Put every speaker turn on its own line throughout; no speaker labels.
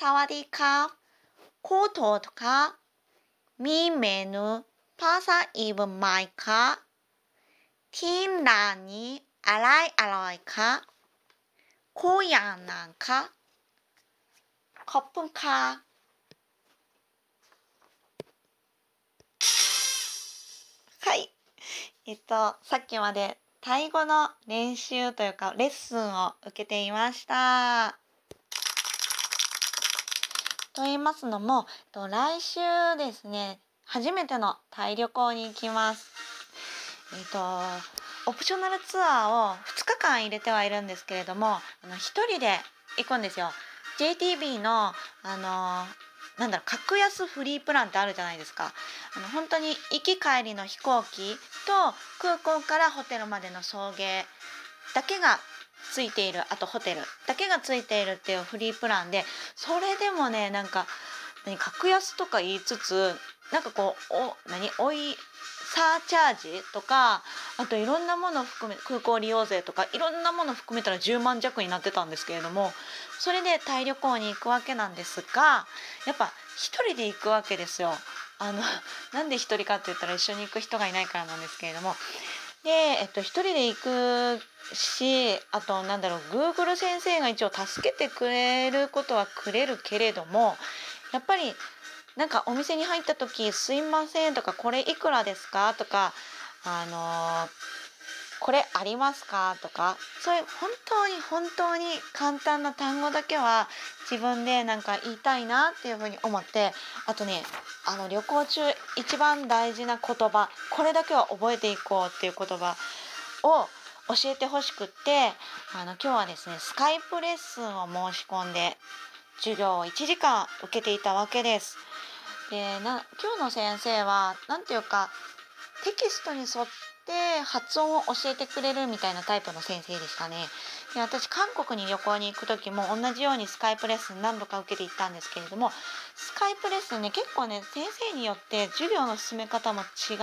サワディカコートとかミメヌパサイブマイカティンラニアライアライカコヤンなんかコップンカはいえっとさっきまでタイ語の練習というかレッスンを受けていました。と言いますのもと来週ですね初めてのタイ旅行に行きます。えっとオプショナルツアーを2日間入れてはいるんですけれどもあの1人で行くんですよ。JTB のあのなんだろう格安フリープランってあるじゃないですかあの本当に行き帰りの飛行機と空港からホテルまでの送迎だけがついているあとホテルだけがついているっていうフリープランでそれでもねなんか何格安とか言いつつなんかこうお何おいサーチャージとかあといろんなものを含め空港利用税とかいろんなものを含めたら10万弱になってたんですけれどもそれでタイ旅行に行くわけなんですがやっぱ一人で行くわけですよ。あのなんで一人かって言ったら一緒に行く人がいないからなんですけれどもで、えっと、一人で行くしあとなんだろう Google 先生が一応助けてくれることはくれるけれどもやっぱりなんかお店に入った時「すいません」とか「これいくらですか?」とか「あのこれありますか?」とかそういう本当に本当に簡単な単語だけは自分でなんか言いたいなっていうふうに思ってあとねあの旅行中一番大事な言葉これだけは覚えていこうっていう言葉を教えてほしくってあの今日はですねスカイプレッスンを申し込んで授業を1時間受けていたわけです。でな今日の先生は何ていうかテキストに沿って発音を教えてくれるみたいなタイプの先生でしたね。で私韓国に旅行に行く時も同じようにスカイプレッスン何度か受けていったんですけれどもスカイプレッスンね結構ね先生によって授業の進め方も違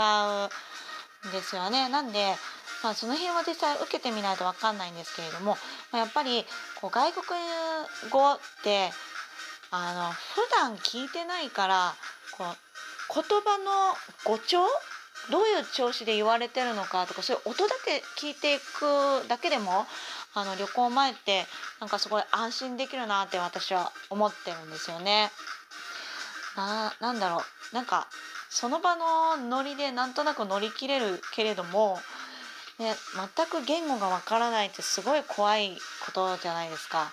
うんですよね。なんでまあ、その辺は実際受けてみないと分かんないんですけれども、まあ、やっぱりこう外国語ってあの普段聞いてないからこう言葉の語調どういう調子で言われてるのかとかそういう音だけ聞いていくだけでもあの旅行前ってなんかすごい安心できるなって私は思ってるんですよね。ななんだろうなんかその場のノリでなんとなく乗り切れるけれども、ね、全く言語がわからないってすごい怖いことじゃないですか。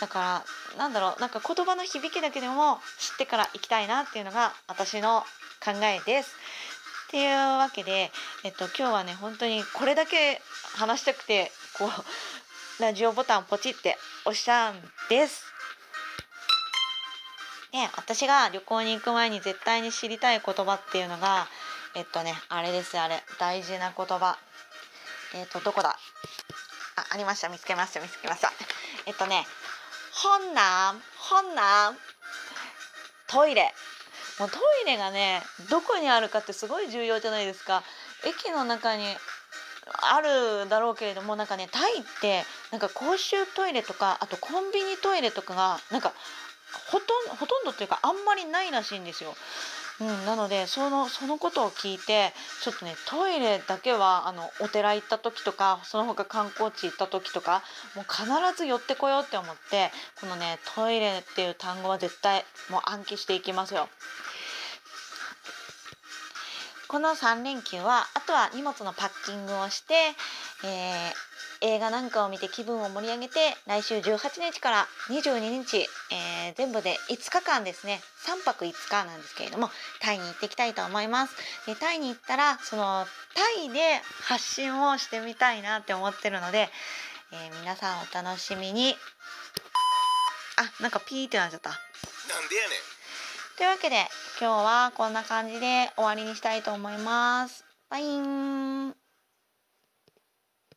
だからなんだろうなんか言葉の響きだけでも知ってから行きたいなっていうのが私の考えです。っていうわけで、えっと、今日はね本当にこれだけ話したくてこうラジオボタンポチって押したんです。で私が旅行に行く前に絶対に知りたい言葉っていうのがえっとねあれですあれ大事な言葉。えっとどこだ？あありました。見つけました。見つけました。えっとね本南本南トイレ。もうトイレがねどこにあるかってすごい重要じゃないですか駅の中にあるだろうけれどもなんかねタイってなんか公衆トイレとかあとコンビニトイレとかがなんかほとんほとんどっていうかあんまりないらしいんですよ。うん、なのでそのそのことを聞いてちょっとねトイレだけはあのお寺行った時とかその他観光地行った時とかもう必ず寄ってこようって思ってこのねトイレっていう単語は絶対もう暗記していきますよ。この3連休はあとは荷物のパッキングをして、えー映画なんかを見て気分を盛り上げて来週18日から22日、えー全部で5日間ですね。3泊5日なんですけれどもタイに行ってきたいと思います。でタイに行ったらそのタイで発信をしてみたいなって思ってるので、えー皆さんお楽しみに。あなんかピーってなっちゃった。
なんでやねん。
というわけで今日はこんな感じで終わりにしたいと思います。バイン。